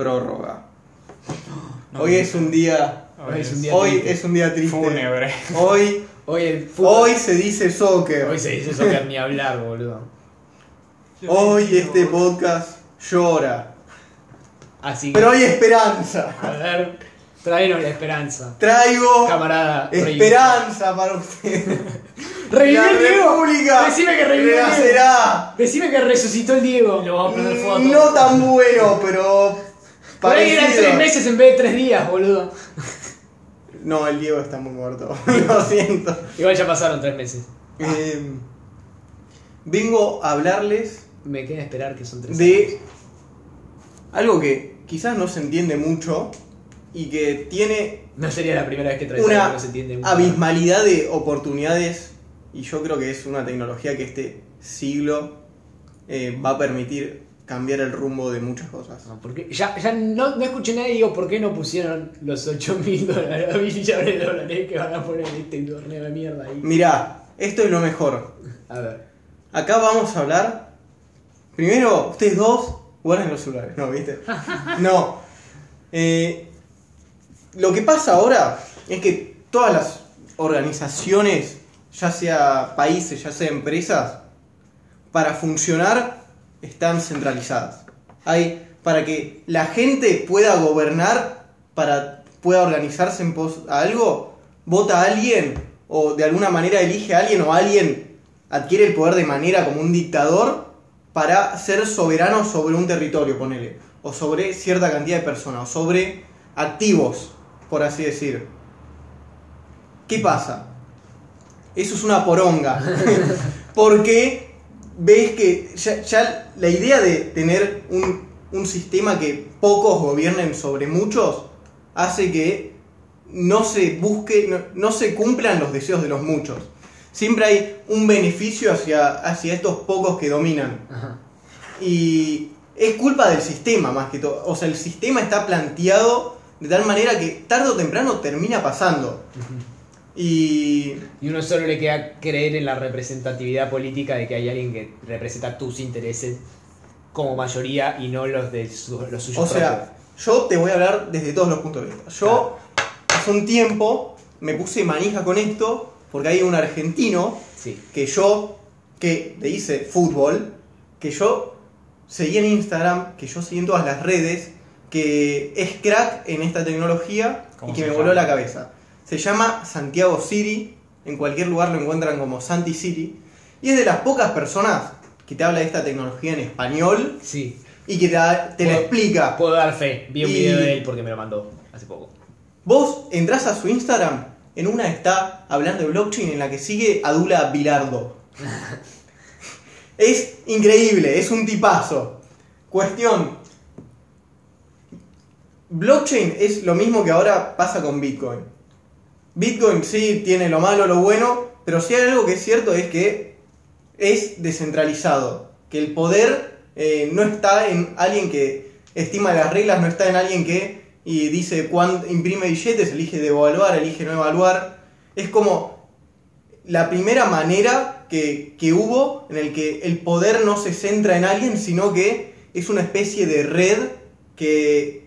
prórroga. Hoy es un día. Hoy es un día Hoy triste. es un día triste. Fúnebre. Hoy, Hoy el fútbol. hoy se dice soccer. Hoy se dice soccer ni hablar, boludo. Hoy este podcast llora. Así que. Pero hay esperanza. A ver, tráenos la esperanza. Traigo Camarada. esperanza para usted. ¡Revivió La el Diego! Decime que revivió el Diego. Decime que resucitó el Diego. Lo vamos a prender fuego a No tan bueno, pero. Por ahí eran tres meses en vez de tres días, boludo. No, el Diego está muy muerto. Lo siento. Igual ya pasaron tres meses. Eh, vengo a hablarles Me queda esperar que son tres de algo que quizás no se entiende mucho y que tiene No sería la primera vez que traes algo una que no se entiende mucho. abismalidad de oportunidades y yo creo que es una tecnología que este siglo eh, va a permitir cambiar el rumbo de muchas cosas. No, porque ya, ya no, no escuché nadie digo por qué no pusieron los 8 mil dólares, millones de dólares que van a poner en este torneo de mierda ahí. Mirá, esto es lo mejor. A ver. Acá vamos a hablar. Primero, ustedes dos guarden los celulares, ¿no? ¿Viste? No. Eh, lo que pasa ahora es que todas las organizaciones, ya sea países, ya sea empresas, para funcionar están centralizadas. Hay para que la gente pueda gobernar, para pueda organizarse en pos a algo, vota a alguien o de alguna manera elige a alguien o alguien adquiere el poder de manera como un dictador para ser soberano sobre un territorio, ponele, o sobre cierta cantidad de personas, o sobre activos, por así decir. ¿Qué pasa? Eso es una poronga. Porque ves que ya, ya la idea de tener un, un sistema que pocos gobiernen sobre muchos hace que no se busque, no, no se cumplan los deseos de los muchos. Siempre hay un beneficio hacia, hacia estos pocos que dominan. Ajá. Y es culpa del sistema más que todo. O sea, el sistema está planteado de tal manera que tarde o temprano termina pasando. Y Y uno solo le queda creer en la representatividad política de que hay alguien que representa tus intereses como mayoría y no los de su- los suyos O sea, yo te voy a hablar desde todos los puntos de vista. Yo hace un tiempo me puse manija con esto porque hay un argentino. Sí. que yo, que le hice fútbol, que yo seguí en Instagram, que yo seguí en todas las redes, que es crack en esta tecnología y ¿Cómo que me voló la cabeza. Se llama Santiago City, en cualquier lugar lo encuentran como Santi City, y es de las pocas personas que te habla de esta tecnología en español Sí. y que te, te la explica. Puedo dar fe. Vi un Y- video de él porque me lo mandó hace poco. Vos entrás a su Instagram, en una está hablando de blockchain, en la que sigue a Dula Bilardo. es increíble, es un tipazo. Cuestión. Blockchain es lo mismo que ahora pasa con Bitcoin. Bitcoin sí tiene lo malo, lo bueno, pero si hay algo que es cierto es que es descentralizado. Que el poder eh, no está en alguien que estima las reglas, no está en alguien que y dice cuándo imprime billetes, elige devaluar, elige no evaluar. Es como la primera manera que, que hubo en el que el poder no se centra en alguien, sino que es una especie de red que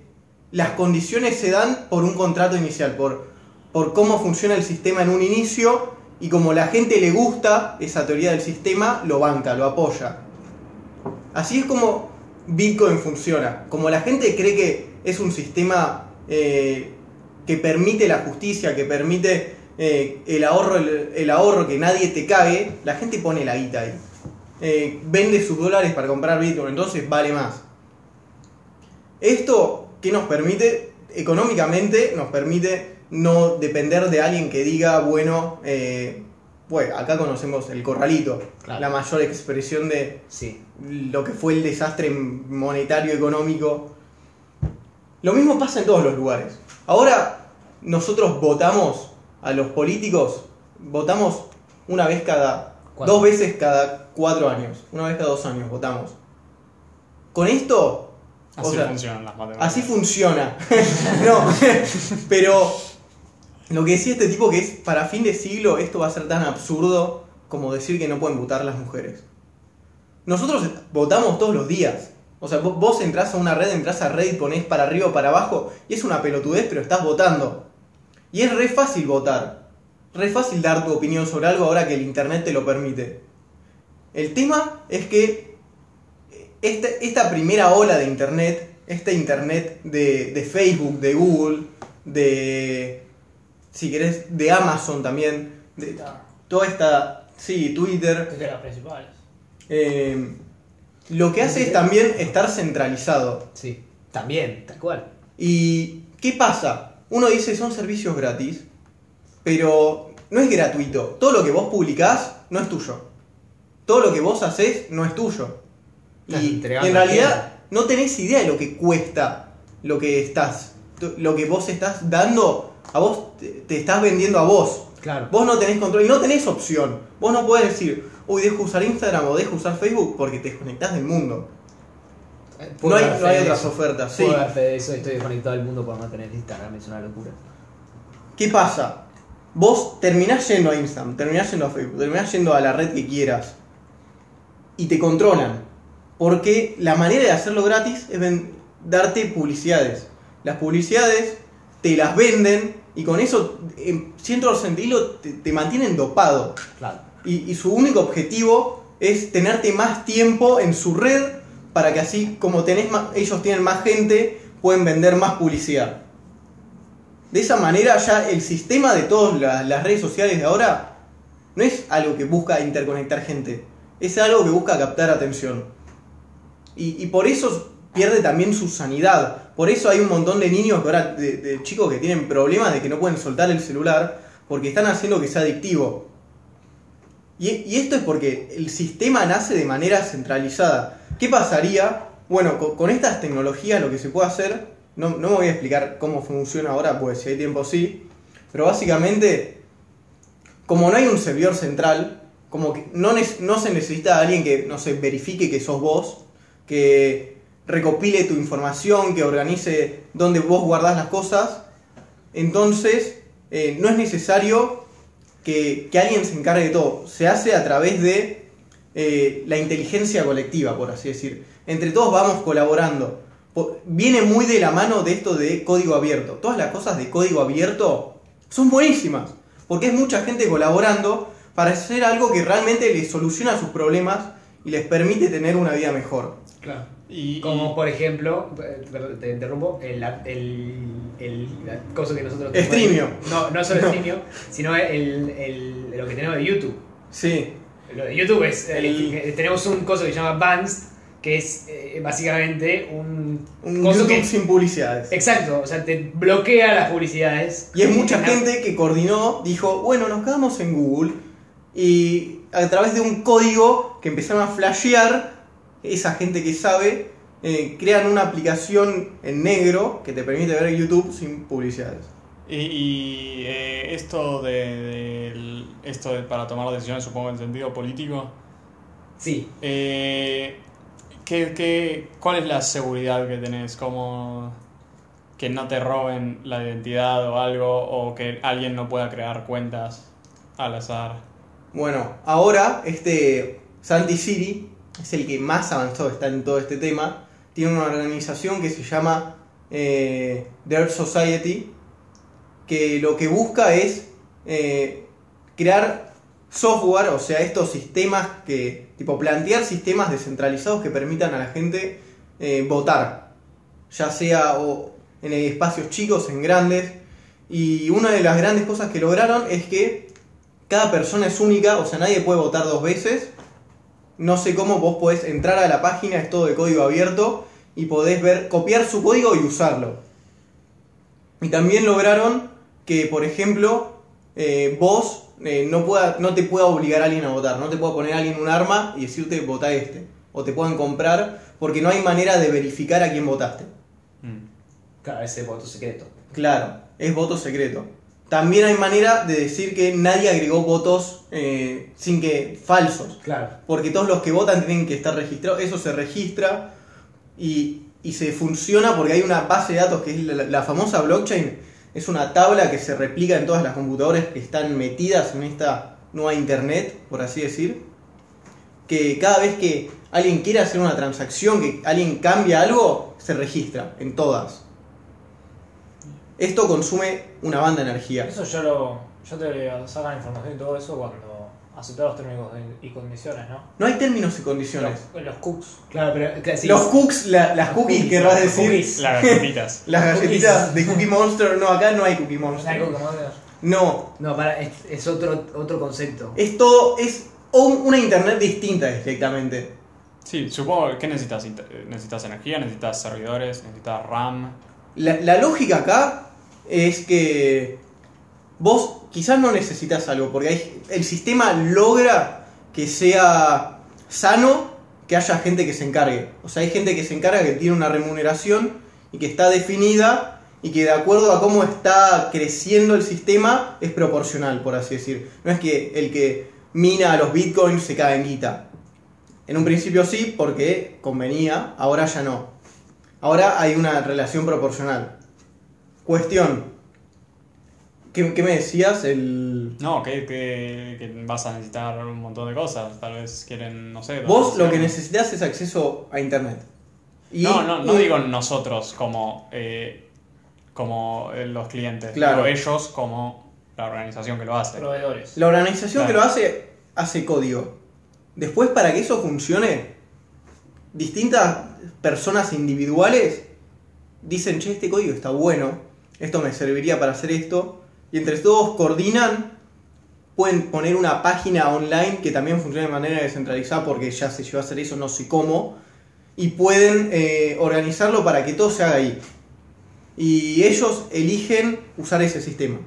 las condiciones se dan por un contrato inicial, por, por cómo funciona el sistema en un inicio y como la gente le gusta esa teoría del sistema, lo banca, lo apoya. Así es como Bitcoin funciona. Como la gente cree que es un sistema eh, que permite la justicia, que permite eh, el, ahorro, el, ahorro, que nadie te cague, la gente pone la guita ahí. Eh, vende sus dólares para comprar Bitcoin, entonces vale más. Esto, ¿qué nos permite? Económicamente nos permite no depender de alguien que diga, bueno, eh, bueno, acá conocemos el corralito, Claro. la mayor expresión de Sí. lo que fue el desastre monetario económico. Lo mismo pasa en todos los lugares. Ahora nosotros votamos a los políticos, votamos una vez cada, Cuatro. dos veces cada cuatro años, una vez cada dos años votamos. Con esto, o Así sea, funcionan las matemáticas. Así funciona. no, pero lo que decía este tipo que es para fin de siglo esto va a ser tan absurdo como decir que no pueden votar las mujeres. Nosotros votamos todos los días. O sea, vos, entrás a una red, entras a Reddit, ponés para arriba o para abajo, y es una pelotudez, pero estás votando. Y es re fácil votar. Re fácil dar tu opinión sobre algo ahora que el internet te lo permite. El tema es que esta, esta primera ola de internet, este internet de, de Facebook, de Google, de. Si querés, de Amazon también, de toda esta. sí, Twitter. Es de las principales. eh, lo que hace es también estar centralizado. Sí, también, tal cual. ¿Y qué pasa? Uno dice son servicios gratis, pero no es gratuito. Todo lo que vos publicás no es tuyo. Todo lo que vos haces no es tuyo. Estás Y, en realidad no tenés idea de lo que cuesta lo que estás, lo que vos estás dando, a vos te, te estás vendiendo a vos. Claro. Vos no tenés control y no tenés opción. Vos no podés decir, uy, dejo usar Instagram o dejo usar Facebook porque te desconectás del mundo. No Puedo hay, no hay otras eso. ofertas. Sí. Puedo dar fe de eso, estoy desconectado del mundo por no tener Instagram, es una locura. ¿Qué pasa? Vos terminás yendo a Instagram, terminás yendo a Facebook, terminás yendo a la red que quieras y te controlan. Porque la manera de hacerlo gratis es darte publicidades. Las publicidades te las venden y con eso, en cierto sentido, te, te mantienen dopado. Claro. Y, y su único objetivo es tenerte más tiempo en su red para que así como tenés más, ellos tienen más gente, pueden vender más publicidad. De esa manera ya el sistema de todas la- las redes sociales de ahora no es algo que busca interconectar gente, es algo que busca captar atención. Y, y por eso pierde también su sanidad. Por eso hay un montón de niños, ahora, de, chicos que tienen problemas de que no pueden soltar el celular porque están haciendo que sea adictivo. Y, esto es porque el sistema nace de manera centralizada. ¿Qué pasaría? Bueno, con, estas tecnologías lo que se puede hacer, no, no me voy a explicar cómo funciona ahora, porque si hay tiempo sí, pero básicamente, como no hay un servidor central, como que no, no se necesita alguien que, no sé, verifique que sos vos, que recopile tu información, que organice dónde vos guardás las cosas, entonces eh, no es necesario que, que alguien se encargue de todo. Se hace a través de eh, la inteligencia colectiva, por así decir. Entre todos vamos colaborando. Viene muy de la mano de esto de código abierto. Todas las cosas de código abierto son buenísimas. Porque es mucha gente colaborando para hacer algo que realmente les soluciona sus problemas y les permite tener una vida mejor. Claro. Y, Como por ejemplo, eh, perdón, te interrumpo, el, el, el la cosa que nosotros Streamio. No, no solo No. Streamio, sino el, el- lo que tenemos de YouTube. Sí, Lo de YouTube es, El- eh, tenemos un coso que se llama Bands, que es eh, básicamente un, un coso YouTube que... sin publicidades. Exacto, o sea, te bloquea las publicidades. Y es mucha Na- gente que coordinó, dijo, bueno, nos quedamos en Google y a través de un código que empezaron a flashear, esa gente que sabe, eh, crean una aplicación en negro que te permite ver YouTube sin publicidades. Y, y, eh, esto de, esto de para tomar decisiones, supongo en sentido político, Sí, eh, ¿qué, qué, cuál es la seguridad que tenés? ¿Cómo que no te roben la identidad o algo? ¿O que alguien no pueda crear cuentas al azar? Bueno, ahora este Santi Siri es el que más avanzado está en todo este tema. Tiene una organización que se llama eh, The Earth Society, que lo que busca es eh, crear software, o sea, estos sistemas que, tipo, plantear sistemas descentralizados que permitan a la gente eh, votar, ya sea en espacios chicos, en grandes. Y una de las grandes cosas que lograron es que cada persona es única, o sea, nadie puede votar dos veces. No sé cómo vos podés entrar a la página, es todo de código abierto, y podés ver, copiar su código y usarlo. Y también lograron que, por ejemplo, eh, vos eh, no, pueda, no te pueda obligar a alguien a votar, no te pueda poner a alguien un arma y decirte vota este, o te puedan comprar, porque no hay manera de verificar a quién votaste. Mm. claro, ese voto secreto. Claro, es voto secreto. También hay manera de decir que nadie agregó votos eh, sin que falsos. Claro. Porque todos los que votan tienen que estar registrados. Eso se registra y, y se funciona porque hay una base de datos que es la, la famosa blockchain. Es una tabla que se replica en todas las computadoras que están metidas en esta nueva internet, por así decir. Que cada vez que alguien quiere hacer una transacción, que alguien cambia algo, se registra en todas. Esto consume una banda de energía. Eso yo lo. Yo te sacan información y todo eso cuando aceptar los términos y condiciones, ¿no? No hay términos y condiciones. Los, los cooks. Claro, pero claro, sí, Los cooks, la- las cookies, cookies, querrás decir. cookies. Las galletitas. Las galletitas de Cookie Monster, no, acá no hay Cookie ¿No hay Monster. cookie monster? No, No, para, es, es otro, otro concepto. es todo, es un- una internet distinta directamente. Sí, supongo que necesitas, necesitas energía, necesitas servidores, necesitas RAM. La, lógica acá es que vos quizás no necesitas algo, porque el sistema logra que sea sano, que haya gente que se encargue. O sea, hay gente que se encarga, que tiene una remuneración y que está definida y que de acuerdo a cómo está creciendo el sistema es proporcional, por así decir. No es que el que mina a los bitcoins se cae en guita. En un principio sí, porque convenía, ahora ya no. Ahora hay una relación proporcional. Cuestión. ¿Qué, qué me decías? El... No, que, que, que vas a necesitar un montón de cosas. Tal vez quieren, no sé. Vos lo que necesitas es acceso a internet. Y No, no, no digo nosotros como, eh, como eh, los clientes, Claro. pero ellos como la organización que lo hace. Proveedores. La organización que lo hace, hace código. Después, para que eso funcione, distintas personas individuales dicen, che, este código está bueno, esto me serviría para hacer esto, y entre todos coordinan, pueden poner una página online que también funcione de manera descentralizada, porque ya se llevó a hacer eso, no sé cómo, y pueden eh, organizarlo para que todo se haga ahí. Y ellos eligen usar ese sistema.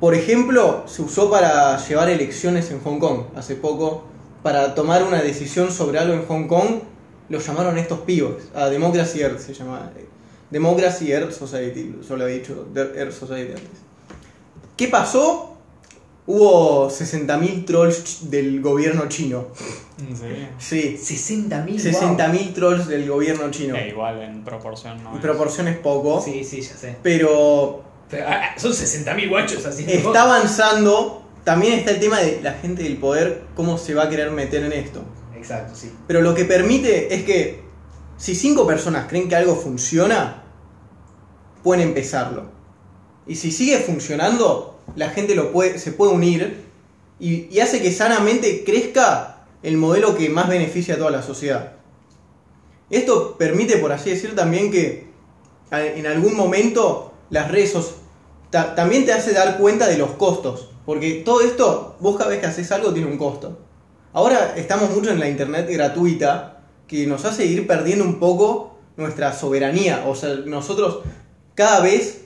Por ejemplo, se usó para llevar elecciones en Hong Kong hace poco. Para tomar una decisión sobre algo en Hong Kong, lo llamaron estos pibos. A Democracy Earth se llama. Democracy Earth Society, yo lo había dicho, Earth Society antes. ¿Qué pasó? Hubo 60.000 trolls del gobierno chino. Sí. Sí, 60.000. 60.000 trolls del gobierno chino. Eh, igual en proporción no En es. proporción es poco, Sí, sí, ya sé. pero Pero, ah, ah, son 60.000 guachos así. está avanzando. También está el tema de la gente del poder, cómo se va a querer meter en esto. Exacto, sí. Pero lo que permite es que si cinco personas creen que algo funciona, pueden empezarlo. Y si sigue funcionando, la gente se puede unir y, hace que sanamente crezca el modelo que más beneficia a toda la sociedad. Esto permite, por así decir, también que en algún momento las redes también te hace dar cuenta de los costos. Porque todo esto, vos cada vez que haces algo tiene un costo. Ahora estamos mucho en la internet gratuita que nos hace ir perdiendo un poco nuestra soberanía. O sea, nosotros cada vez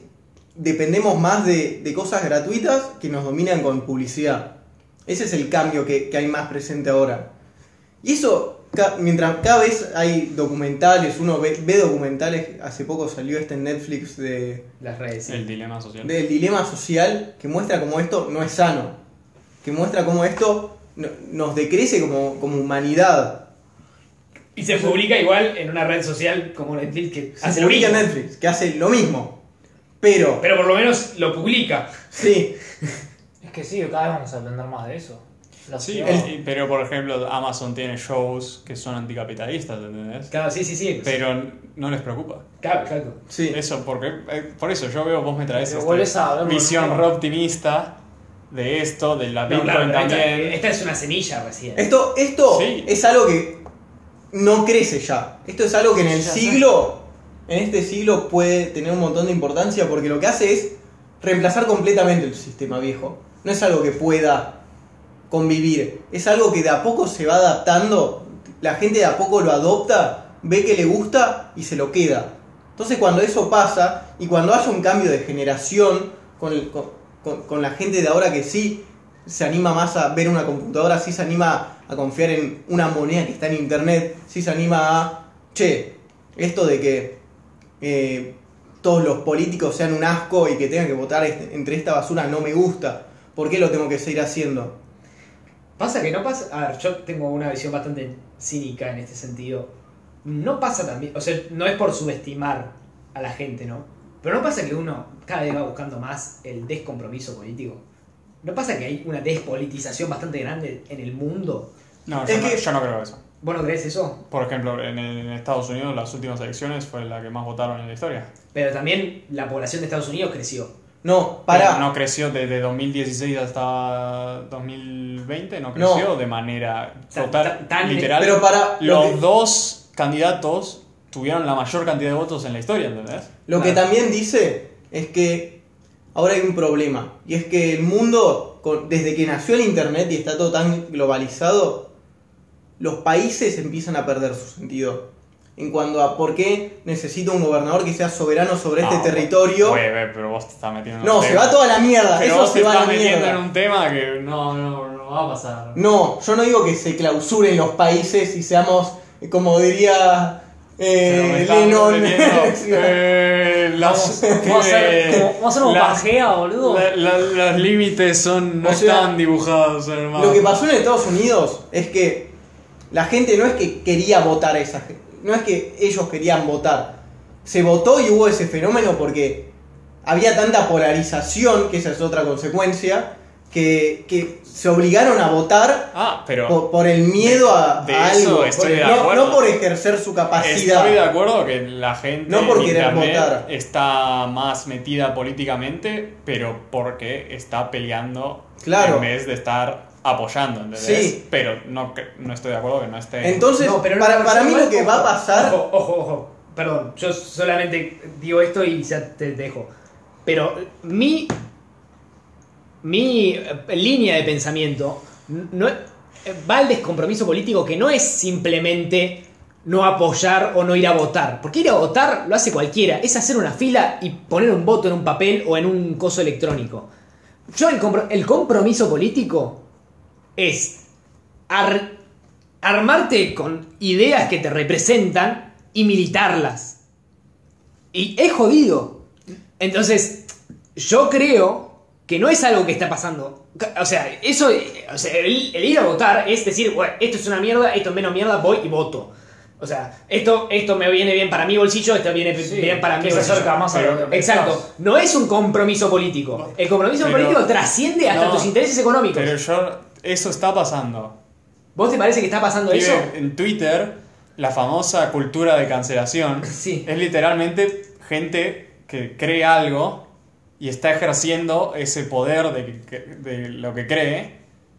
dependemos más de, de cosas gratuitas que nos dominan con publicidad. Ese es el cambio que, que hay más presente ahora. Y eso, ca- mientras cada vez hay documentales, uno ve, ve documentales, hace poco salió este en Netflix de, Las redes, sí. El dilema social. del dilema social que muestra cómo esto no es sano, que muestra cómo esto no- nos decrece como, como humanidad. Y se publica igual en una red social como Netflix que Se hace lo publica en mismo. Netflix, que hace lo mismo. Pero, Pero por lo menos lo publica. sí, Es que sí, cada vez vamos a aprender más de eso. Sí, pero por ejemplo Amazon tiene shows que son anticapitalistas, ¿entendés? Claro, sí, sí, sí. Pero no les preocupa. Claro, claro. sí. Eso, porque eh, por eso yo veo, vos me traes esta visión re optimista de esto, de la No, Bitcoin claro, también. esta es una semilla recién. Esto, esto Sí. es algo que no crece ya. Esto es algo que en el Ya sé. siglo, en este siglo puede tener un montón de importancia porque lo que hace es reemplazar completamente el sistema viejo. No es algo que pueda convivir, es algo que de a poco se va adaptando, la gente de a poco lo adopta, ve que le gusta y se lo queda. Entonces cuando eso pasa y cuando haya un cambio de generación con, el- con- con- la gente de ahora que sí se anima más a ver una computadora, sí se anima a confiar en una moneda que está en internet, sí se anima a, che, esto de que eh, todos los políticos sean un asco y que tengan que votar este- entre esta basura no me gusta, ¿por qué lo tengo que seguir haciendo? Pasa que no pasa. A ver, yo tengo una visión bastante cínica en este sentido. No pasa también. O sea, no es por subestimar a la gente, ¿no? Pero no pasa que uno cada vez va buscando más el descompromiso político. ¿No pasa que hay una despolitización bastante grande en el mundo? No, Es yo, no, que- yo no creo eso. ¿Vos no crees eso? Por ejemplo, en, en Estados Unidos las últimas elecciones fue la que más votaron en la historia. Pero también la población de Estados Unidos creció. No, para. Pero no creció desde 2016 hasta 2020, no creció No. de manera total, literal. Pero para. Lo Los que, dos candidatos tuvieron la mayor cantidad de votos en la historia, ¿entendés? lo que también dice es que ahora hay un problema. Y es que el mundo, desde que nació el internet y está todo tan globalizado, los países empiezan a perder su sentido. En cuanto a por qué necesito un gobernador que sea soberano sobre este territorio. Güey, güey, pero vos te estás metiendo en No, un se tema. va toda la mierda. Pero Eso vos se te va a la metiendo mierda. en un tema que no, no, no va a pasar. No, yo no digo que se clausuren los países y seamos, como diría eh, Lennon. eh, las- Vamos a hacer Pangea, boludo. la- la- los límites son, no O sea, están dibujados en el mapa. Lo que pasó en Estados Unidos es que la gente no es que quería votar a esa gente, no es que ellos querían votar. Se votó y hubo ese fenómeno porque había tanta polarización, que esa es otra consecuencia, que, que se obligaron a votar Ah, pero por, por el miedo a, de a eso algo. estoy Por- de no, acuerdo. no por ejercer su capacidad. estoy de acuerdo que la gente No por querer votar. está más metida políticamente, pero porque está peleando Claro. en vez de estar apoyando, ¿entendés? Sí. Pero no, no estoy de acuerdo que no esté... Entonces, No, pero para, para mí lo que va a ojo, pasar... Ojo, ojo, ojo. Perdón, yo solamente digo esto y ya te dejo. Pero mi. Mi eh, línea de pensamiento no, eh, va al descompromiso político que no es simplemente no apoyar o no ir a votar. Porque ir a votar lo hace cualquiera. Es hacer una fila y poner un voto en un papel o en un coso electrónico. Yo el, compro- el compromiso político es ar- armarte con ideas que te representan y militarlas. Y es jodido. Entonces, yo creo que no es algo que está pasando. O sea, eso, o sea, el, el ir a votar es decir, bueno, esto es una mierda, esto es menos mierda, voy y voto. O sea, esto, esto me viene bien para mi bolsillo, esto viene Sí, bien para mi bolsillo. acerca más a lo que. Exacto. No es un compromiso político. El compromiso Pero- político trasciende hasta No, tus intereses económicos. Pero yo... Eso está pasando. ¿Vos te parece que está pasando eso? En Twitter, la famosa cultura de cancelación Sí. es literalmente gente que cree algo y está ejerciendo ese poder de, lo que cree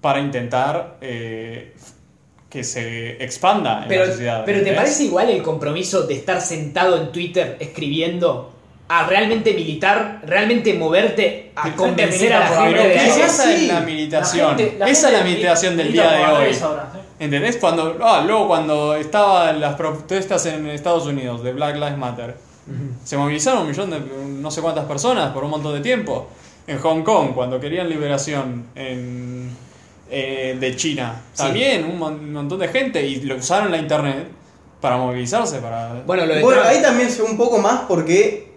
para intentar eh, que se expanda en Pero, la sociedad. pero ¿te parece igual el compromiso de estar sentado en Twitter escribiendo a realmente militar, realmente moverte a convencer a la gente de haber ¿qué eso? Sí. en la militación? La gente- la Esa es la militación del día de hoy. Ahora, ¿sí? ¿Entendés? Cuando, ah, luego cuando estaban las protestas en Estados Unidos de Black Lives Matter, se movilizaron un millón de no sé cuántas personas por un montón de tiempo. En Hong Kong, cuando querían liberación en, eh, de China, Sí. también un mon- montón de gente y lo usaron la internet para movilizarse, para... Bueno, lo de Bueno, Trump- ahí también se ve un poco más porque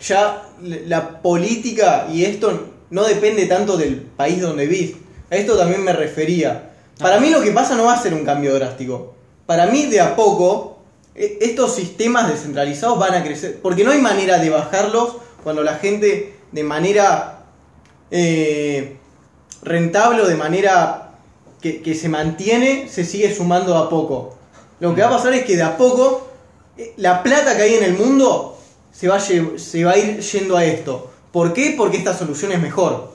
ya la política y esto no depende tanto del país donde vivís. A esto también me refería. Para mí lo que pasa no va a ser un cambio drástico. Para mí de a poco estos sistemas descentralizados van a crecer. Porque no hay manera de bajarlos cuando la gente de manera eh, rentable o de manera que, se mantiene se sigue sumando a poco. Lo que va a pasar es que de a poco eh, la plata que hay en el mundo se va, se va a ir yendo a esto. ¿Por qué? Porque esta solución es mejor.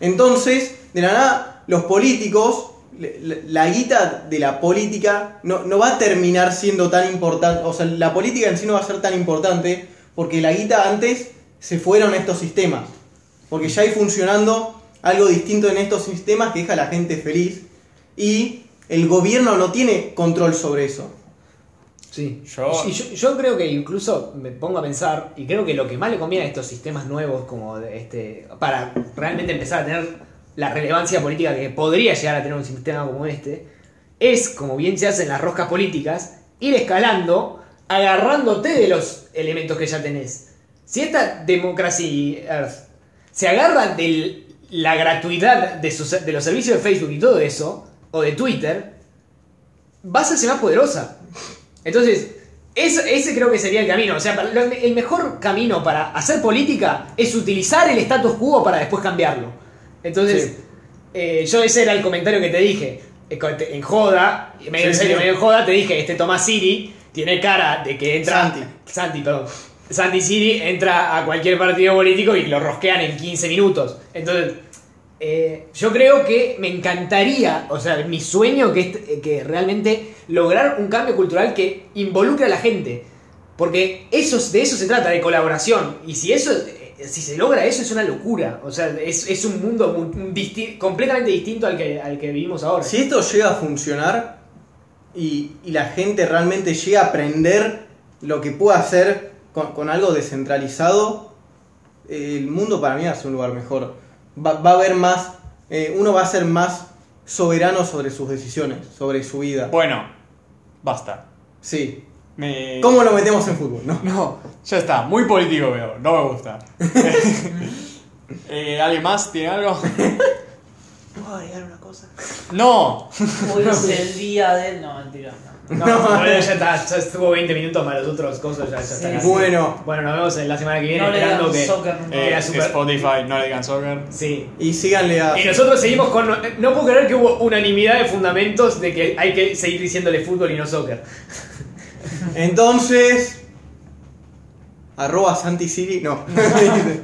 Entonces, de la nada, los políticos, la, la guita de la política no, no va a terminar siendo tan importante, o sea, la política en sí no va a ser tan importante porque la guita antes se fueron a estos sistemas. Porque ya hay funcionando algo distinto en estos sistemas que deja a la gente feliz y el gobierno no tiene control sobre eso. Sí. Yo- Y yo, yo creo que incluso me pongo a pensar, y creo que lo que más le conviene a estos sistemas nuevos, como de este, para realmente empezar a tener la relevancia política que podría llegar a tener un sistema como este, es, como bien se hace en las roscas políticas, ir escalando, agarrándote de los elementos que ya tenés. Si esta Democracy Earth se agarra de la gratuidad de, los servicios de Facebook y todo eso, o de Twitter, vas a ser más poderosa. Entonces, eso- ese creo que sería el camino. O sea, el mejor camino para hacer política es utilizar el status quo para después cambiarlo. Entonces, Sí. eh, yo ese era el comentario que te dije. en joda, medio en serio, sí. medio en joda, te dije, este Tomás Siri tiene cara de que entra... Santi. Santi, perdón. Santi Siri entra a cualquier partido político y lo rosquean en 15 minutos. Entonces, eh, yo creo que me encantaría, o sea, mi sueño que es eh, que realmente lograr un cambio cultural que involucre a la gente. Porque eso, es- de eso se trata, de colaboración. Y si eso, si se logra eso, es una locura. O sea, es, es un mundo disti- completamente distinto al que, al que vivimos ahora. Si esto llega a funcionar y, y la gente realmente llega a aprender lo que puede hacer con, con algo descentralizado, eh, el mundo para mí va a ser un lugar mejor. Va, va a haber más, eh, uno va a ser más soberano sobre sus decisiones, sobre su vida. Bueno, basta. Sí. Me... ¿Cómo lo metemos en fútbol? No. No, ya está. Muy político veo. No me gusta. Eh, ¿Alguien más tiene algo? ¿Puedo agregar una cosa? No. Hoy es el día del. No, mentira. No. No, bueno, ya está, ya estuvo 20 minutos más los otros cosas, ya, ya está. Sí. casi. Bueno, Bueno, nos vemos en la semana que viene No le esperando que. soccer nunca. Eh, super- Spotify, no le digan soccer. Sí. y síganle a... Y nosotros seguimos con. No puedo creer que hubo unanimidad de fundamentos de que hay que seguir diciéndole fútbol y no soccer. Entonces... Arroba Santi Siri, no.